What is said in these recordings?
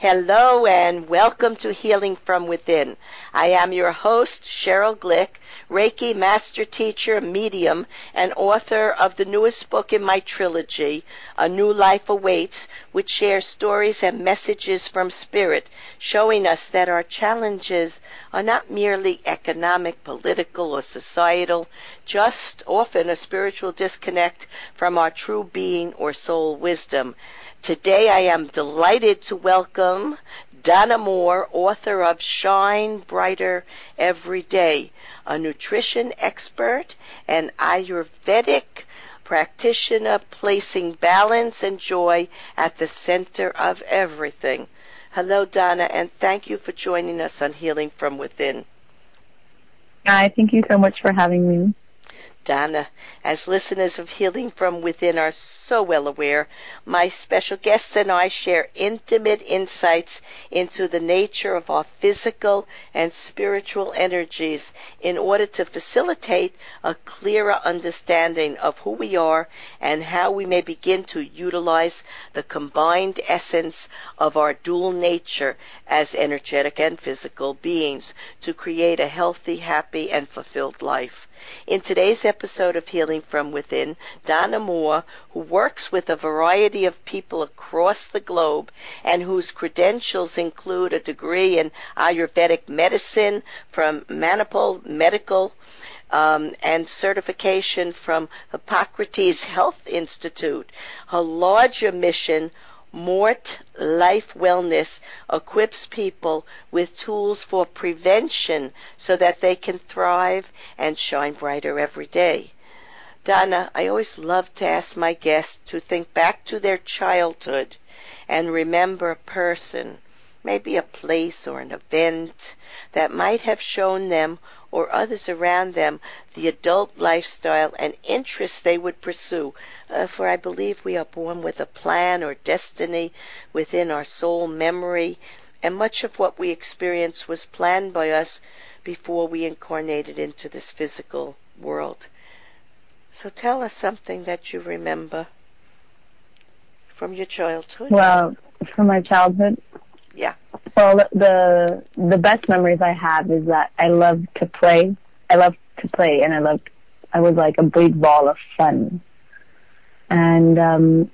Hello and welcome to Healing from Within. I am your host, Cheryl Glick, Reiki master teacher, medium, and author of the newest book in my trilogy, A New Life Awaits, which shares stories and messages from spirit, showing us that our challenges are not merely economic, political, or societal, just often a spiritual disconnect from our true being or soul wisdom. Today I am delighted to welcome Donna Moore, author of Shine Brighter Every Day, a nutrition expert and Ayurvedic practitioner placing balance and joy at the center of everything. Hello, Donna, and thank you for joining us on Healing from Within. Hi, thank you so much for having me. Donna, as listeners of Healing from Within are so well aware, my special guests and I share intimate insights into the nature of our physical and spiritual energies in order to facilitate a clearer understanding of who we are and how we may begin to utilize the combined essence of our dual nature as energetic and physical beings to create a healthy, happy, and fulfilled life. In today's episode of Healing from Within, Donna Moore, who works with a variety of people across the globe and whose credentials include a degree in Ayurvedic medicine from Manipal Medical um, and certification from Hippocrates Health Institute. Her larger mission More Life Wellness equips people with tools for prevention so that they can thrive and shine brighter every day. Donna, I always love to ask my guests to think back to their childhood and remember a person, maybe a place or an event that might have shown them or others around them the adult lifestyle and interests they would pursue. Uh, for I believe we are born with a plan or destiny within our soul memory, and much of what we experience was planned by us before we incarnated into this physical world. So tell us something that you remember from your childhood. Well, from my childhood, yeah. Well, the the best memories I have is that I love to play. I love to play, and I loved. I was like a big ball of fun, and um,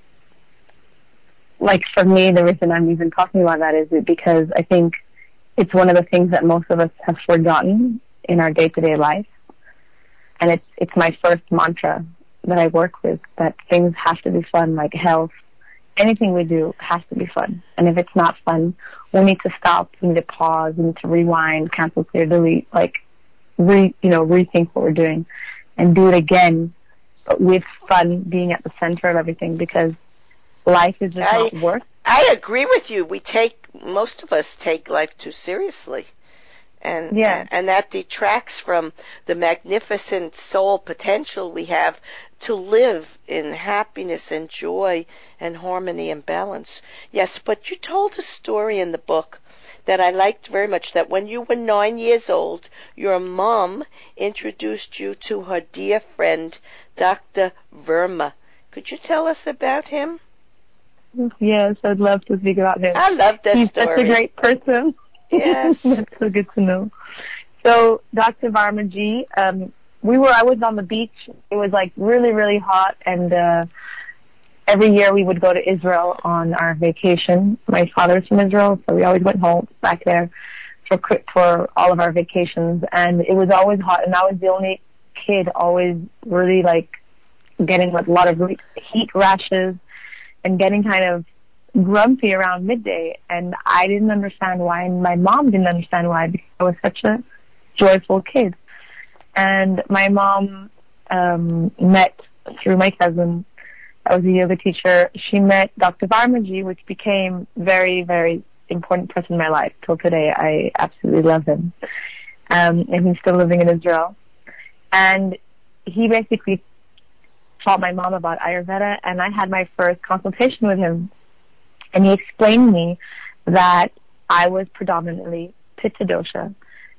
like for me, the reason I'm even talking about that is because I think it's one of the things that most of us have forgotten in our day to day life, and it's it's my first mantra that I work with that things have to be fun, like health, anything we do has to be fun. And if it's not fun, we need to stop, we need to pause, we need to rewind, cancel, clear, delete, like re, you know, rethink what we're doing and do it again, but with fun being at the center of everything because life is just I, not work. I agree with you. We take, most of us take life too seriously and yeah. and that detracts from the magnificent soul potential we have to live in happiness and joy and harmony and balance. Yes, but you told a story in the book that I liked very much that when you were nine years old, your mom introduced you to her dear friend, Dr. Verma. Could you tell us about him? Yes, I'd love to speak about him. I love that He's story. He's such a great person. Yes. That's so good to know. So, Dr. Varma Varmaji, um, we were, I was on the beach. It was like really, really hot and, uh, every year we would go to Israel on our vacation. My father's from Israel, so we always went home back there for, for all of our vacations and it was always hot and I was the only kid always really like getting like a lot of heat rashes and getting kind of grumpy around midday and I didn't understand why and my mom didn't understand why because I was such a joyful kid. And my mom um met through my cousin I was a yoga teacher. She met Dr. Varmaji, which became very, very important person in my life. Till today, I absolutely love him. Um, and he's still living in Israel. And he basically taught my mom about Ayurveda, and I had my first consultation with him and he explained to me that I was predominantly pitta dosha.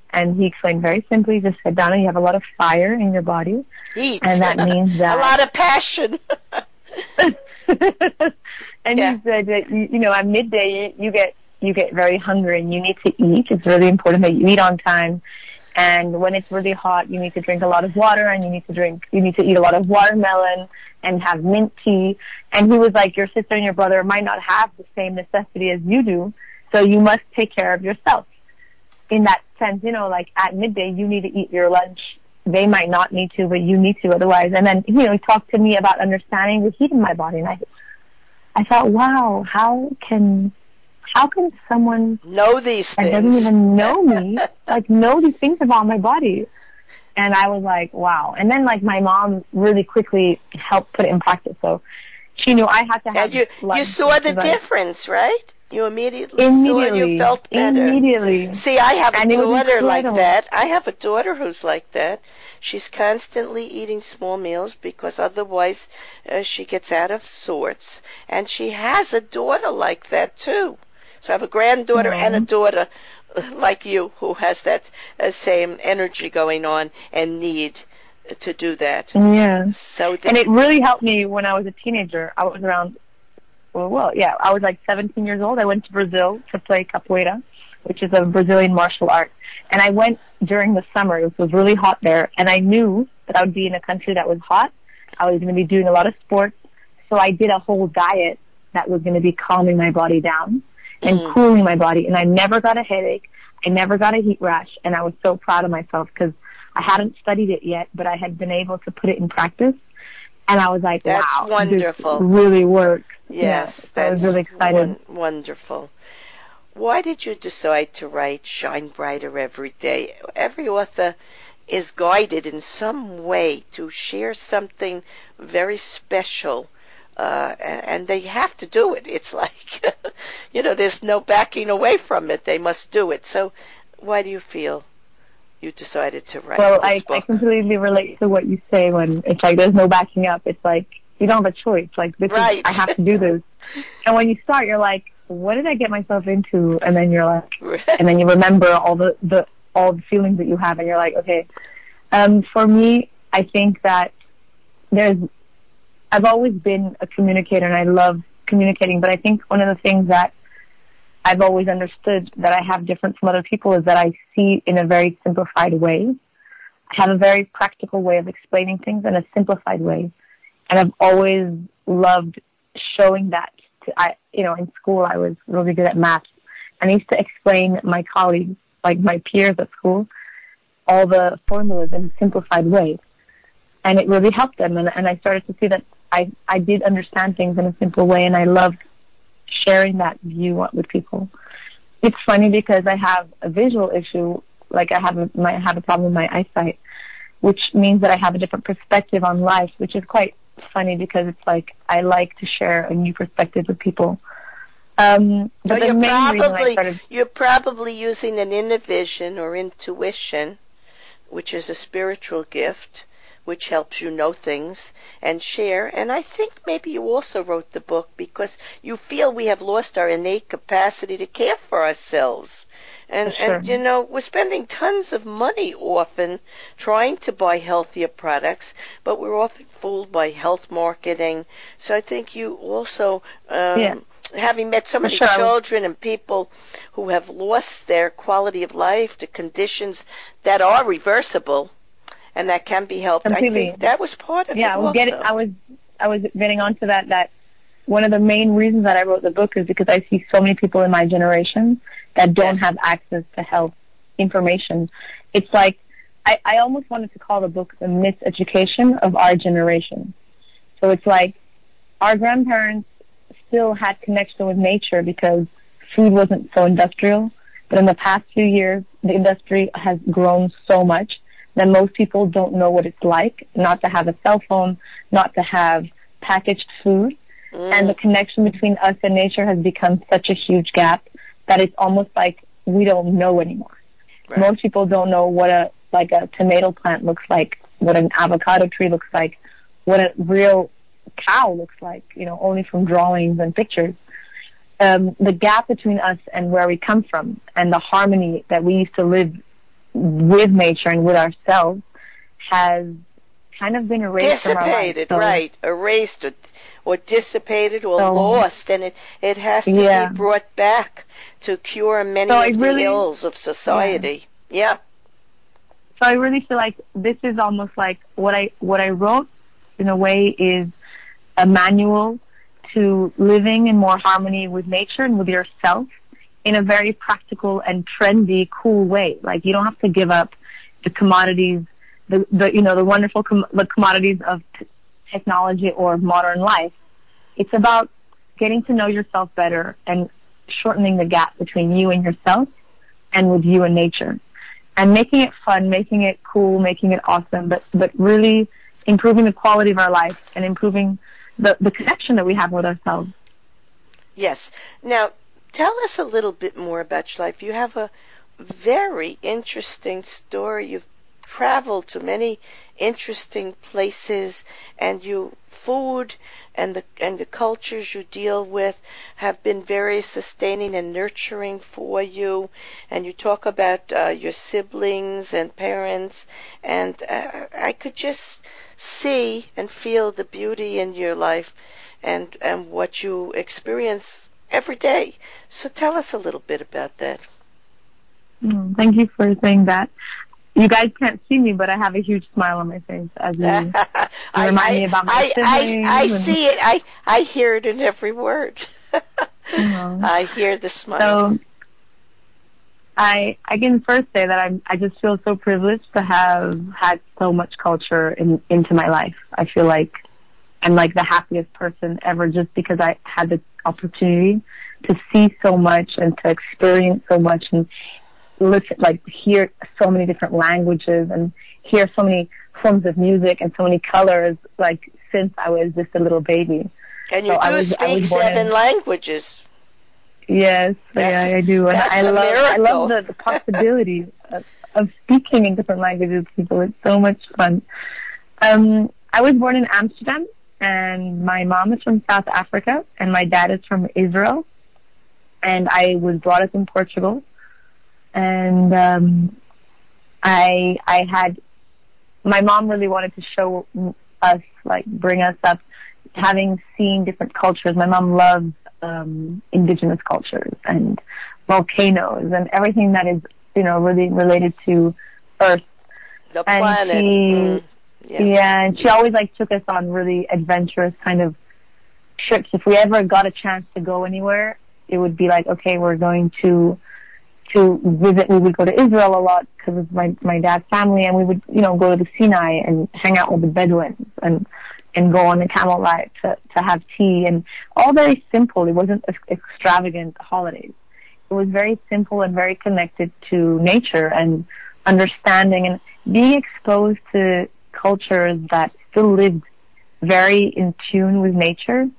And he explained very simply, he just said, Donna, you have a lot of fire in your body. Heat. And that means that. a lot of passion. and yeah. he said that, you, know, at midday you get you get very hungry and you need to eat. It's really important that you eat on time. And when it's really hot, you need to drink a lot of water and you need to drink, you need to eat a lot of watermelon and have mint tea. And he was like, your sister and your brother might not have the same necessity as you do. So you must take care of yourself. In that sense, you know, like at midday, you need to eat your lunch. They might not need to, but you need to otherwise. And then, you know, he talked to me about understanding the heat in my body. And I, I thought, wow, how can how can someone know these that doesn't even know me like know these things about my body? And I was like, wow. And then like my mom really quickly helped put it in practice. So she knew I had to have. And you you saw the difference, right? You immediately, immediately saw you felt better. Immediately. See, I have and a daughter like that. I have a daughter who's like that. She's constantly eating small meals because otherwise uh, she gets out of sorts. And she has a daughter like that too. So I have a granddaughter mm-hmm. and a daughter like you who has that uh, same energy going on and need to do that. Yeah. So th- and it really helped me when I was a teenager. I was around, well, well, yeah, I was like 17 years old. I went to Brazil to play capoeira, which is a Brazilian martial art. And I went during the summer. It was really hot there, and I knew that I would be in a country that was hot. I was going to be doing a lot of sports, so I did a whole diet that was going to be calming my body down and mm. cooling my body. And I never got a headache. I never got a heat rash. And I was so proud of myself because I hadn't studied it yet, but I had been able to put it in practice. And I was like, that's wow, wonderful. This really works. Yes, yeah, that's I was really excited. wonderful. Why did you decide to write Shine Brighter every day? Every author is guided in some way to share something very special uh, and they have to do it. It's like, you know, there's no backing away from it. They must do it. So, why do you feel you decided to write? Well, I, I completely relate to what you say when it's like there's no backing up. It's like you don't have a choice. Like this right. is, I have to do this. and when you start, you're like, what did I get myself into? And then you're like, and then you remember all the the all the feelings that you have, and you're like, okay. Um, for me, I think that there's I've always been a communicator and I love communicating, but I think one of the things that I've always understood that I have different from other people is that I see in a very simplified way. I have a very practical way of explaining things in a simplified way. And I've always loved showing that to, I, you know, in school I was really good at math. And I used to explain my colleagues, like my peers at school, all the formulas in a simplified way. And it really helped them. And, and I started to see that I I did understand things in a simple way, and I loved sharing that view with people. It's funny because I have a visual issue, like I have a, might have a problem with my eyesight, which means that I have a different perspective on life, which is quite funny because it's like I like to share a new perspective with people. Um, but you're probably started, you're probably using an inner vision or intuition, which is a spiritual gift, which helps you know things and share. And I think maybe you also wrote the book because you feel we have lost our innate capacity to care for ourselves. And, sure. and you know, we're spending tons of money often trying to buy healthier products, but we're often fooled by health marketing. So I think you also, um, yeah having met so many sure. children and people who have lost their quality of life to conditions that are reversible, and that can be helped. Completely. I think that was part of yeah, it. I was also. getting, I was, I was getting onto that. That one of the main reasons that I wrote the book is because I see so many people in my generation that don't yes. have access to health information. It's like I, I almost wanted to call the book the miseducation of our generation. So it's like our grandparents still had connection with nature because food wasn't so industrial. But in the past few years, the industry has grown so much that most people don't know what it's like not to have a cell phone, not to have packaged food. Mm. And the connection between us and nature has become such a huge gap that it's almost like we don't know anymore. Right. Most people don't know what a like a tomato plant looks like, what an avocado tree looks like, what a real cow looks like, you know, only from drawings and pictures. Um, the gap between us and where we come from and the harmony that we used to live with nature and with ourselves has kind of been erased dissipated, from our right? Erased. or dissipated or So- lost, and it it has to Yeah. be brought back to cure many So of it the ills of society. Yeah. So I really feel like this is almost like what I what I wrote in a way is a manual to living in more harmony with nature and with yourself in a very practical and trendy, cool way. Like you don't have to give up the commodities, the, the you know the wonderful com- the commodities of t- technology or modern life. It's about getting to know yourself better and shortening the gap between you and yourself and with you and nature and making it fun, making it cool, making it awesome, but, but really improving the quality of our life and improving the, the connection that we have with ourselves. Yes. Now, tell us a little bit more about your life. You have a very interesting story. You've traveled to many interesting places, and you food and the and the cultures you deal with have been very sustaining and nurturing for you. And you talk about uh, your siblings and parents, and uh, I could just see and feel the beauty in your life and and what you experience every day. So tell us a little bit about that. Mm, thank you for saying that. You guys can't see me, but I have a huge smile on my face as you, you I, remind me about my I, I, siblings. I see it. I, I hear it in every word. Mhm. I hear the smile. So I I can first say that I'm I just feel so privileged to have had so much culture in into my life. I feel like I'm like the happiest person ever just because I had the opportunity to see so much and to experience so much and listen like hear so many different languages and hear so many forms of music and so many colors like since I was just a little baby. and you so do I was- I speak was seven in- languages. Yes, That's- yeah, I do, and I love I love the, the possibilities of, of speaking in different languages. People, it's so much fun. Um, I was born in Amsterdam, and my mom is from South Africa, and my dad is from Israel, and I was brought up in Portugal, and um, I I had my mom really wanted to show us like bring us up having seen different cultures. My mom loves um, indigenous cultures and volcanoes and everything that is, you know, really related to Earth. The And planet. she- Mm, Yeah. yeah. and she always like took us on really adventurous kind of trips. If we ever got a chance to go anywhere, it would be like, okay, we're going to to visit. We would go to Israel a lot because of my my dad's family, and we would, you know, go to the Sinai and hang out with the Bedouins and and go on the camel ride to to have tea and all very simple. It wasn't ex- extravagant holidays. It was very simple and very connected to nature and understanding and being exposed to cultures that still lived very in tune with nature,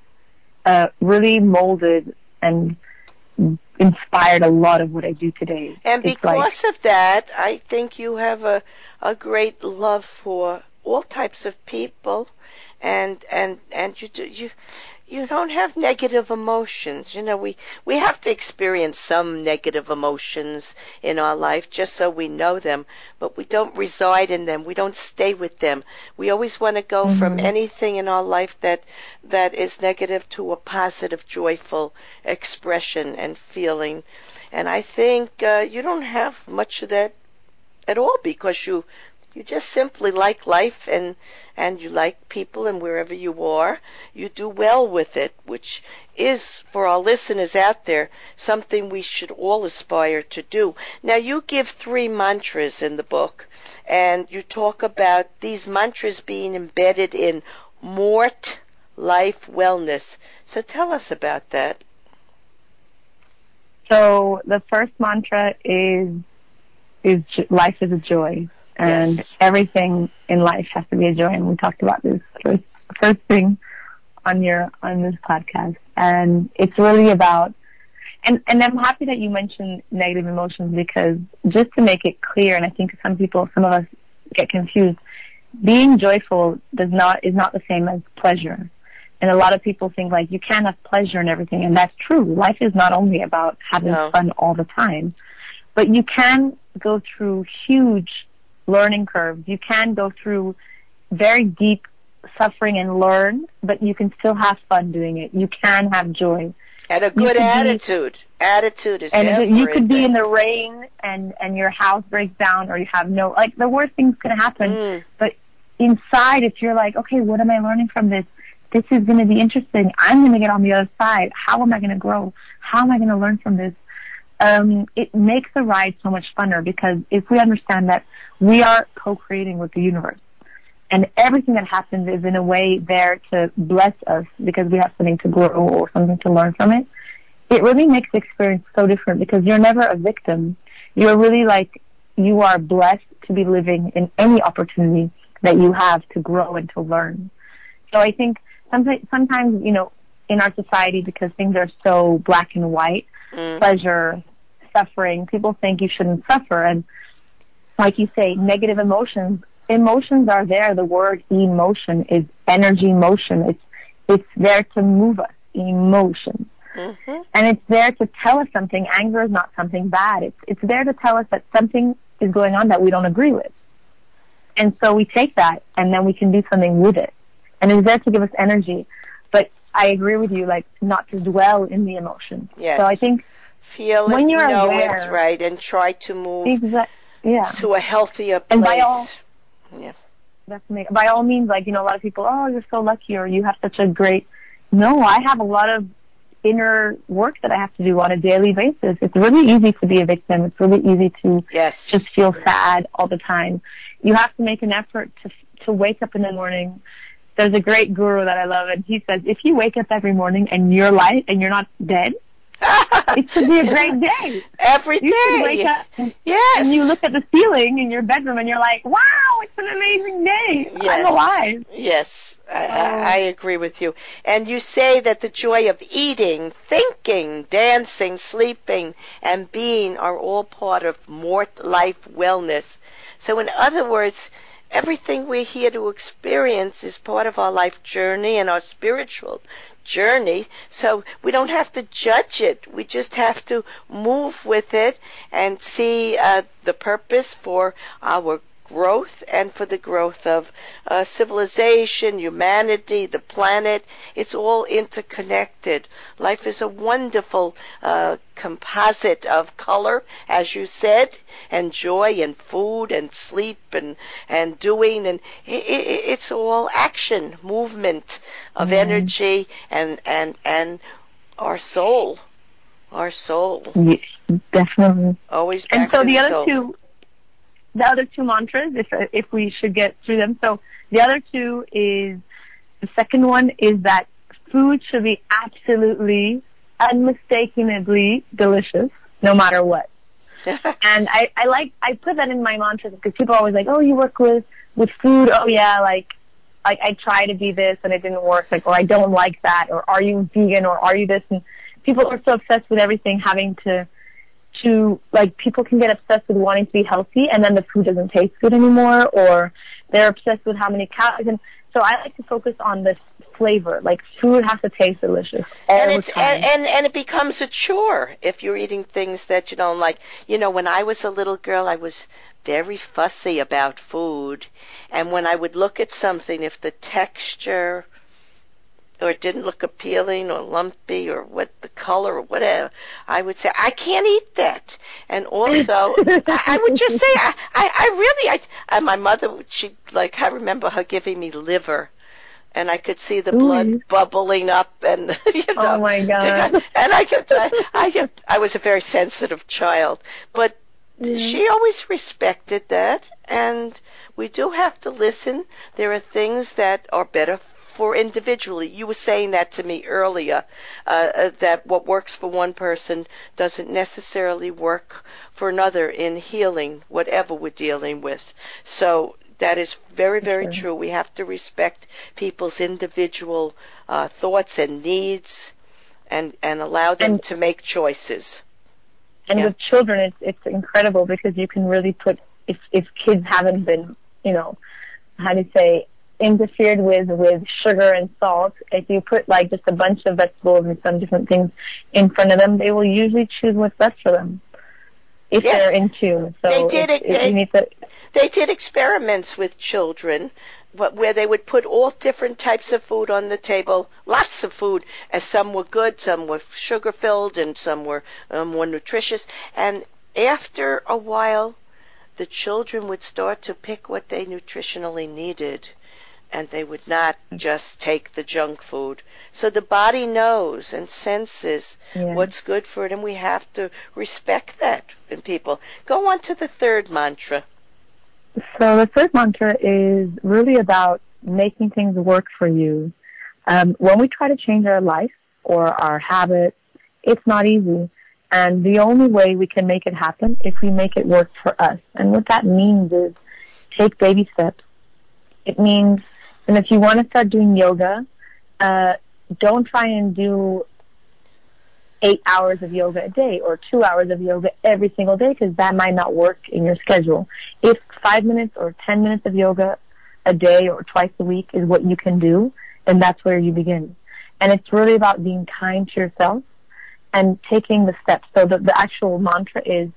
uh, really molded and inspired a lot of what I do today. And It's because like, of that, I think you have a a great love for all types of people, and and and you do you you don't have negative emotions. You know, we we have to experience some negative emotions in our life just so we know them, but we don't reside in them. We don't stay with them. We always want to go from Mhm. anything in our life that that is negative to a positive, joyful expression and feeling. And I think uh, you don't have much of that at all because you you just simply like life and and you like people and wherever you are. You do well with it which is for our listeners out there something we should all aspire to do. Now you give three mantras in the book and you talk about these mantras being embedded in more life wellness. So tell us about that. So the first mantra is is life is a joy, and Yes. everything in life has to be a joy. And we talked about this first first thing on your on this podcast, and it's really about. And and I'm happy that you mentioned negative emotions because just to make it clear, and I think some people, some of us get confused. Being joyful does not is not the same as pleasure. And a lot of people think like you can't have pleasure in everything, and that's true. Life is not only about having No. fun all the time, but you can go through huge learning curves. You can go through very deep suffering and learn, but you can still have fun doing it. You can have joy. And a good attitude. Be, attitude is and you could be in the rain and and your house breaks down or you have no like the worst thing's to happen. Mm. But inside, if you're like, okay, what am I learning from this? This is going to be interesting. I'm going to get on the other side. How am I going to grow? How am I going to learn from this? Um, it makes the ride so much funner because if we understand that we are co-creating with the universe and everything that happens is in a way there to bless us because we have something to grow or something to learn from it. It really makes the experience so different because you're never a victim. You're really like, you are blessed to be living in any opportunity that you have to grow and to learn. So I think sometimes, sometimes, you know, in our society, because things are so black and white, mm. pleasure, suffering, people think you shouldn't suffer. And like you say, negative emotions emotions are there. The word emotion is energy motion. It's it's there to move us. Emotion. Mm-hmm. And it's there to tell us something. Anger is not something bad. It's it's there to tell us that something is going on that we don't agree with. And so we take that and then we can do something with it. And it's there to give us energy. But I agree with you, like not to dwell in the emotion. Yes. So I think feel when it, you're know aware, it's right, and try to move exa- yeah. to a healthier place. And by all, yeah. Definitely. By all means, like, you know, a lot of people, oh, you're so lucky or you have such a great, no, I have a lot of inner work that I have to do on a daily basis. It's really easy to be a victim. It's really easy to yes. just feel sad all the time. You have to make an effort to, to wake up in the morning. There's a great guru that I love and he says, if you wake up every morning and you're light and you're not dead, it should be a great day. Every you day. wake up yes. and you look at the ceiling in your bedroom and you're like, wow, it's an amazing day. Yes. I'm alive. Yes, I, oh. I, I agree with you. And you say that the joy of eating, thinking, dancing, sleeping, and being are all part of More life wellness. So in other words, everything we're here to experience is part of our life journey and our spiritual journey. So we don't have to judge it. We just have to move with it and see uh, the purpose for our growth and for the growth of uh, civilization, humanity, the planet. It's all interconnected. Life is a wonderful uh, composite of color, as you said, and joy and food and sleep and, and doing. And it, it, it's all action, movement of mm-hmm. energy and, and, and our soul. Our soul. Yeah, definitely. Always And so the, the other soul. two the other two mantras, if uh, if we should get through them. So the other two is the second one is that food should be absolutely, unmistakably delicious, no matter what. and I, I like I put that in my mantras because people are always like, oh, you work with with food. Oh yeah, like like I try to be this and it didn't work. Like or I don't like that. Or are you vegan? Or are you this? And people are so obsessed with everything having to to like people can get obsessed with wanting to be healthy and then the food doesn't taste good anymore or they're obsessed with how many calories and so I like to focus on this flavor. Like food has to taste delicious all and the time. And, and and it becomes a chore if you're eating things that you don't like. You know, when I was a little girl, I was very fussy about food, and when I would look at something, if the texture or it didn't look appealing or lumpy or what the color or whatever, I would say, I can't eat that. And also, I would just say, I, I, I really, I, I, my mother, she, like, I remember her giving me liver. And I could see the Ooh. blood bubbling up, and you oh know. Oh my god! And I could, I, I, I was a very sensitive child, but yeah. she always respected that, and we do have to listen. There are things that are better for individually. You were saying that to me earlier, uh, uh, that what works for one person doesn't necessarily work for another in healing whatever we're dealing with. So that is very, very true. We have to respect people's individual uh, thoughts and needs, and and allow them and, to make choices. And yeah. with children, it's it's incredible because you can really put if if kids haven't been, you know, how do you say interfered with with sugar and salt. If you put like just a bunch of vegetables and some different things in front of them, they will usually choose what's best for them if yes. they're in tune. So they did they, to, they did experiments with children where they would put all different types of food on the table, lots of food, as some were good, some were sugar filled, and some were um, more nutritious. And after a while, the children would start to pick what they nutritionally needed and they would not just take the junk food. So the body knows and senses yeah. what's good for it, and we have to respect that in people. Go on to the third mantra. So the third mantra is really about making things work for you. Um, when we try to change our life or our habits, it's not easy. And the only way we can make it happen if we make it work for us. And what that means is take baby steps. It means, and if you want to start doing yoga, uh, don't try and do eight hours of yoga a day or two hours of yoga every single day because that might not work in your schedule. If five minutes or ten minutes of yoga a day or twice a week is what you can do, then that's where you begin. And it's really about being kind to yourself and taking the steps. So the, the actual mantra is,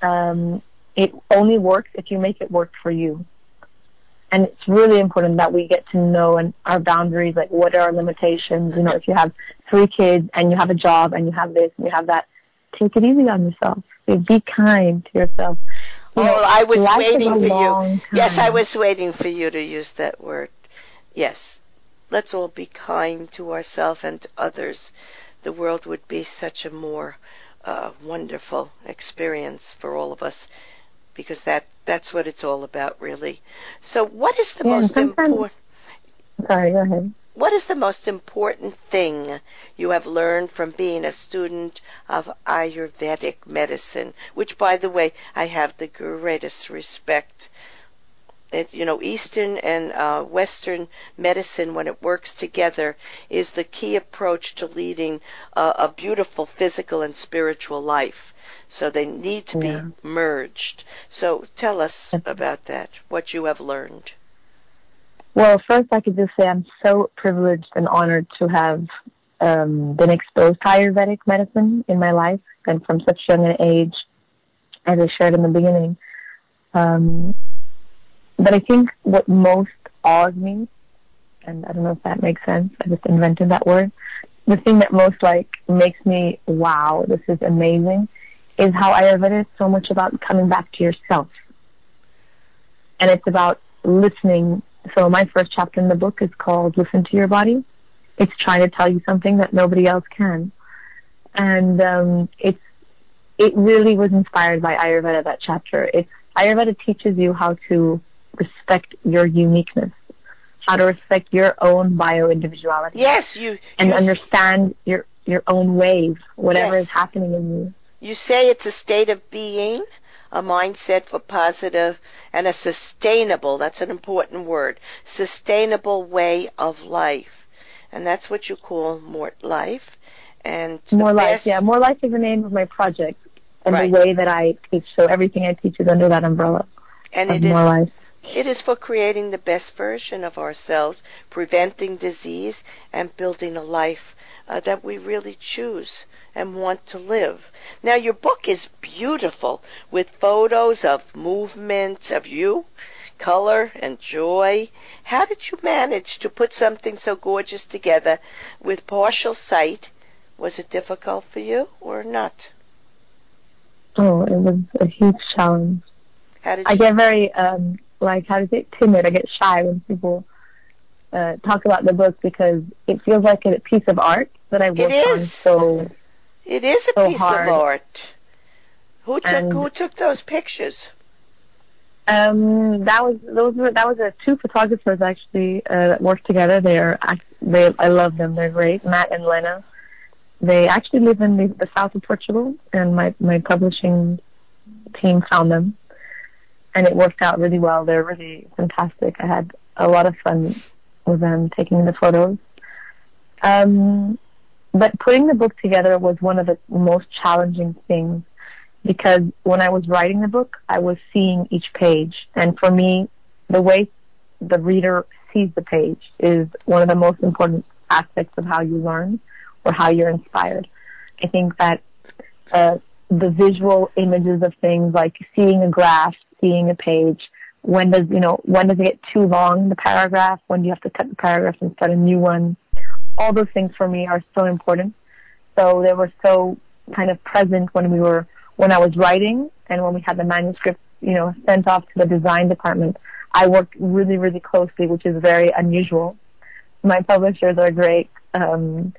um, it only works if you make it work for you. And it's really important that we get to know and our boundaries, like what are our limitations. You know, if you have three kids and you have a job and you have this and you have that, take it easy on yourself. Be kind to yourself. You oh, know, I was waiting for you. Time. Yes, I was waiting for you to use that word. Yes. Let's all be kind to ourselves and to others the world would be such a more uh, wonderful experience for all of us because that that's what it's all about really. So what is the yeah, most important sorry go ahead. what is the most important thing you have learned from being a student of ayurvedic medicine? Which by the way i have the greatest respect. It, you know, Eastern and uh, Western medicine, when it works together, is the key approach to leading uh, a beautiful physical and spiritual life. So they need to yeah. be merged. So tell us about that, what you have learned. Well, first I could just say I'm so privileged and honored to have um, been exposed to Ayurvedic medicine in my life and from such a young an age, as I shared in the beginning. Um, but I think what most awed me, and I don't know if that makes sense, I just invented that word. The thing that most like makes me, wow, this is amazing, is how Ayurveda is so much about coming back to yourself. And it's about listening. So my first chapter in the book is called Listen to Your Body. It's trying to tell you something that nobody else can. And um, it's it really was inspired by Ayurveda, that chapter. It's Ayurveda teaches you how to respect your uniqueness, how to respect your own bio individuality. Yes, you and you understand your your own wave, whatever yes. is happening in you. You say it's a state of being, a mindset for positive and a sustainable, that's an important word, sustainable way of life. And that's what you call more life. And more life, yeah. More life is the name of my project and right. the way that I teach. So everything I teach is under that umbrella. And it is, life. It is for creating the best version of ourselves, preventing disease, and building a life uh, that we really choose and want to live. Now, your book is beautiful with photos of movements of you, color, and joy. How did you manage to put something so gorgeous together with partial sight? Was it difficult for you or not? Oh, it was a huge challenge. How did I get very um, like how to say timid. I get shy when people uh, talk about the book because it feels like a piece of art that I worked on so. It is a so piece hard. of art. Who took and, Who took those pictures? Um, that was those were that was a two photographers actually uh, that worked together. They are they I love them. They're great, Matt and Lena. They actually live in the, the south of Portugal, and my my publishing team found them and it worked out really well. They're really fantastic. I had a lot of fun with them taking the photos. Um, but putting the book together was one of the most challenging things because when I was writing the book, I was seeing each page. And for me, the way the reader sees the page is one of the most important aspects of how you learn or how you're inspired. I think that uh, the visual images of things like seeing a graph seeing a page when does you know when does it get too long the paragraph? When do you have to cut the paragraph and start a new one? All those things for me are so important. So they were so kind of present when we were when I was writing and when we had the manuscript, you know, sent off to the design department. I worked really, really closely, which is very unusual. My publishers are great. Um,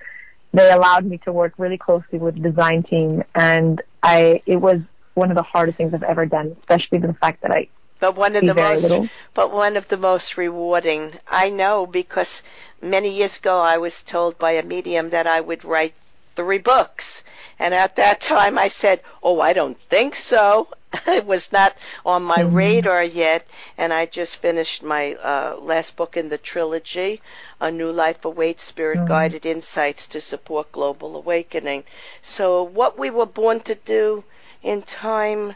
they allowed me to work really closely with the design team, and I it was one of the hardest things I've ever done, especially the fact that I but one of the most little. but one of the most rewarding i know because many years ago i was told by a medium that i would write three books and at that time i said oh i don't think so it was not on my mm-hmm. radar yet and i just finished my uh, last book in the trilogy a new life awaits spirit mm-hmm. guided insights to support global awakening so what we were born to do in time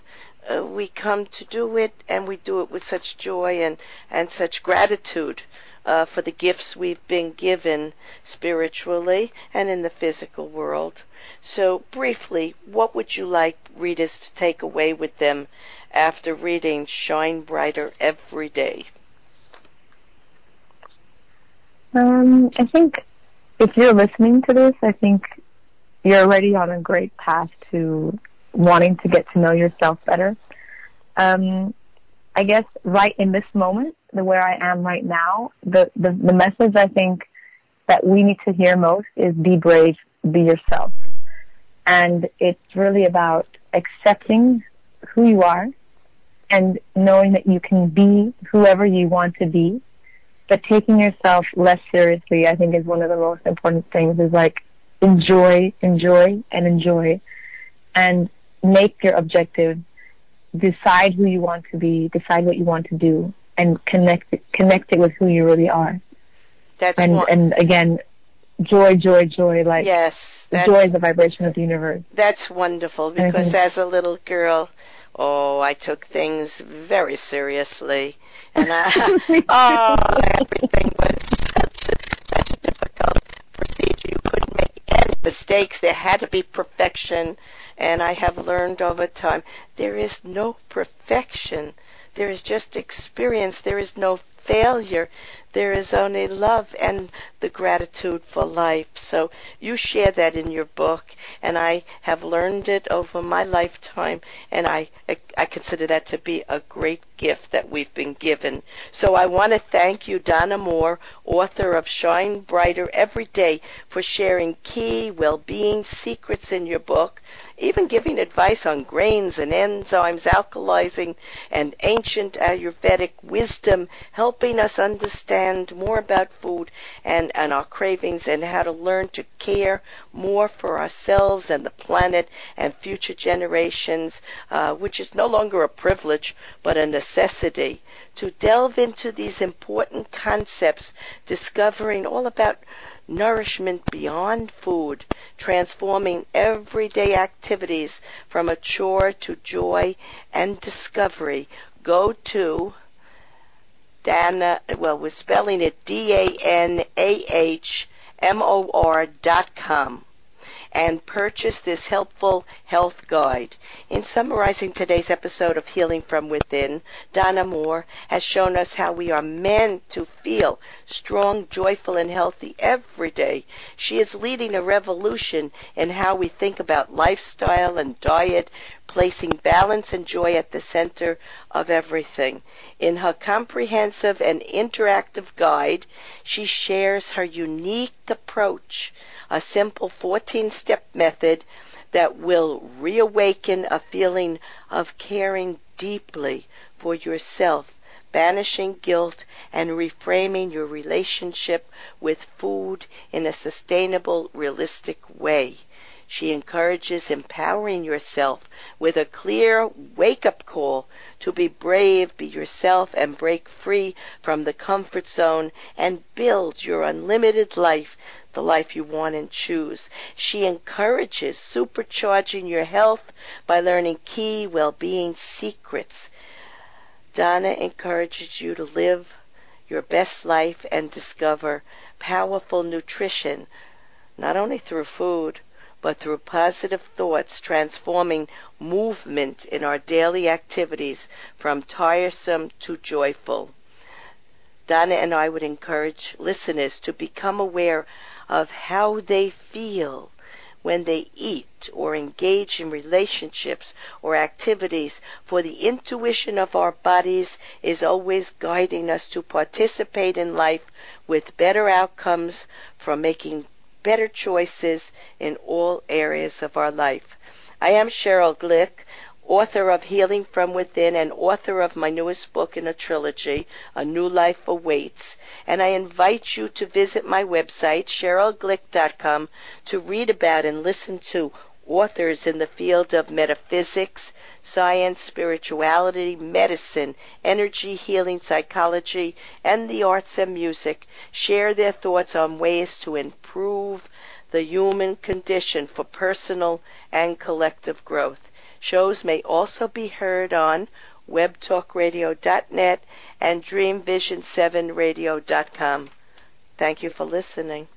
uh, we come to do it and we do it with such joy and, and such gratitude uh, for the gifts we've been given spiritually and in the physical world. So, briefly, what would you like readers to take away with them after reading Shine Brighter Every Day? Um, I think if you're listening to this, I think you're already on a great path to wanting to get to know yourself better. Um, I guess right in this moment, the where I am right now, the, the, the message I think that we need to hear most is be brave, be yourself. And it's really about accepting who you are and knowing that you can be whoever you want to be, but taking yourself less seriously, I think is one of the most important things is like enjoy, enjoy, and enjoy and make your objective, decide who you want to be, decide what you want to do, and connect it, connect it with who you really are. That's and one. and again, joy, joy, joy. Like yes, joy is the vibration of the universe. That's wonderful because as a little girl, oh, I took things very seriously, and I, oh, everything was such a, such a difficult procedure. You couldn't make any mistakes. There had to be perfection, and I have learned over time there is no perfection. There is just experience. There is no failure. There is only love and the gratitude for life. So you share that in your book, and I have learned it over my lifetime, and I I consider that to be a great gift that we've been given. So I want to thank you, Donna Moore, author of Shine Brighter Every Day, for sharing key well-being secrets in your book, even giving advice on grains and enzymes, alkalizing, and ancient Ayurvedic wisdom, helping us understand more about food and, and our cravings and how to learn to care more for ourselves and the planet and future generations, uh, which is no longer a privilege but a necessity. To delve into these important concepts, discovering all about nourishment beyond food, transforming everyday activities from a chore to joy and discovery. Go to Dana, well, we're spelling it D-A-N-A-H-M-O-R dot com and purchase this helpful health guide. In summarizing today's episode of Healing from Within, Donna Moore has shown us how we are meant to feel strong, joyful, and healthy every day. She is leading a revolution in how we think about lifestyle and diet, placing balance and joy at the center of everything. In her comprehensive and interactive guide, she shares her unique approach a simple 14 step method that will reawaken a feeling of caring deeply for yourself, banishing guilt, and reframing your relationship with food in a sustainable, realistic way. She encourages empowering yourself with a clear wake up call to be brave, be yourself, and break free from the comfort zone and build your unlimited life, the life you want and choose. She encourages supercharging your health by learning key well being secrets. Donna encourages you to live your best life and discover powerful nutrition, not only through food, but through positive thoughts transforming movement in our daily activities from tiresome to joyful. Donna and I would encourage listeners to become aware of how they feel when they eat or engage in relationships or activities, for the intuition of our bodies is always guiding us to participate in life with better outcomes from making better choices in all areas of our life. I am Cheryl Glick, author of Healing from Within and author of my newest book in a trilogy, A New Life Awaits. And I invite you to visit my website, CherylGlick.com, to read about and listen to authors in the field of metaphysics, science, spirituality, medicine, energy, healing, psychology, and the arts and music share their thoughts on ways to improve the human condition for personal and collective growth. Shows may also be heard on webtalkradio.net and dreamvision7radio.com. Thank you for listening.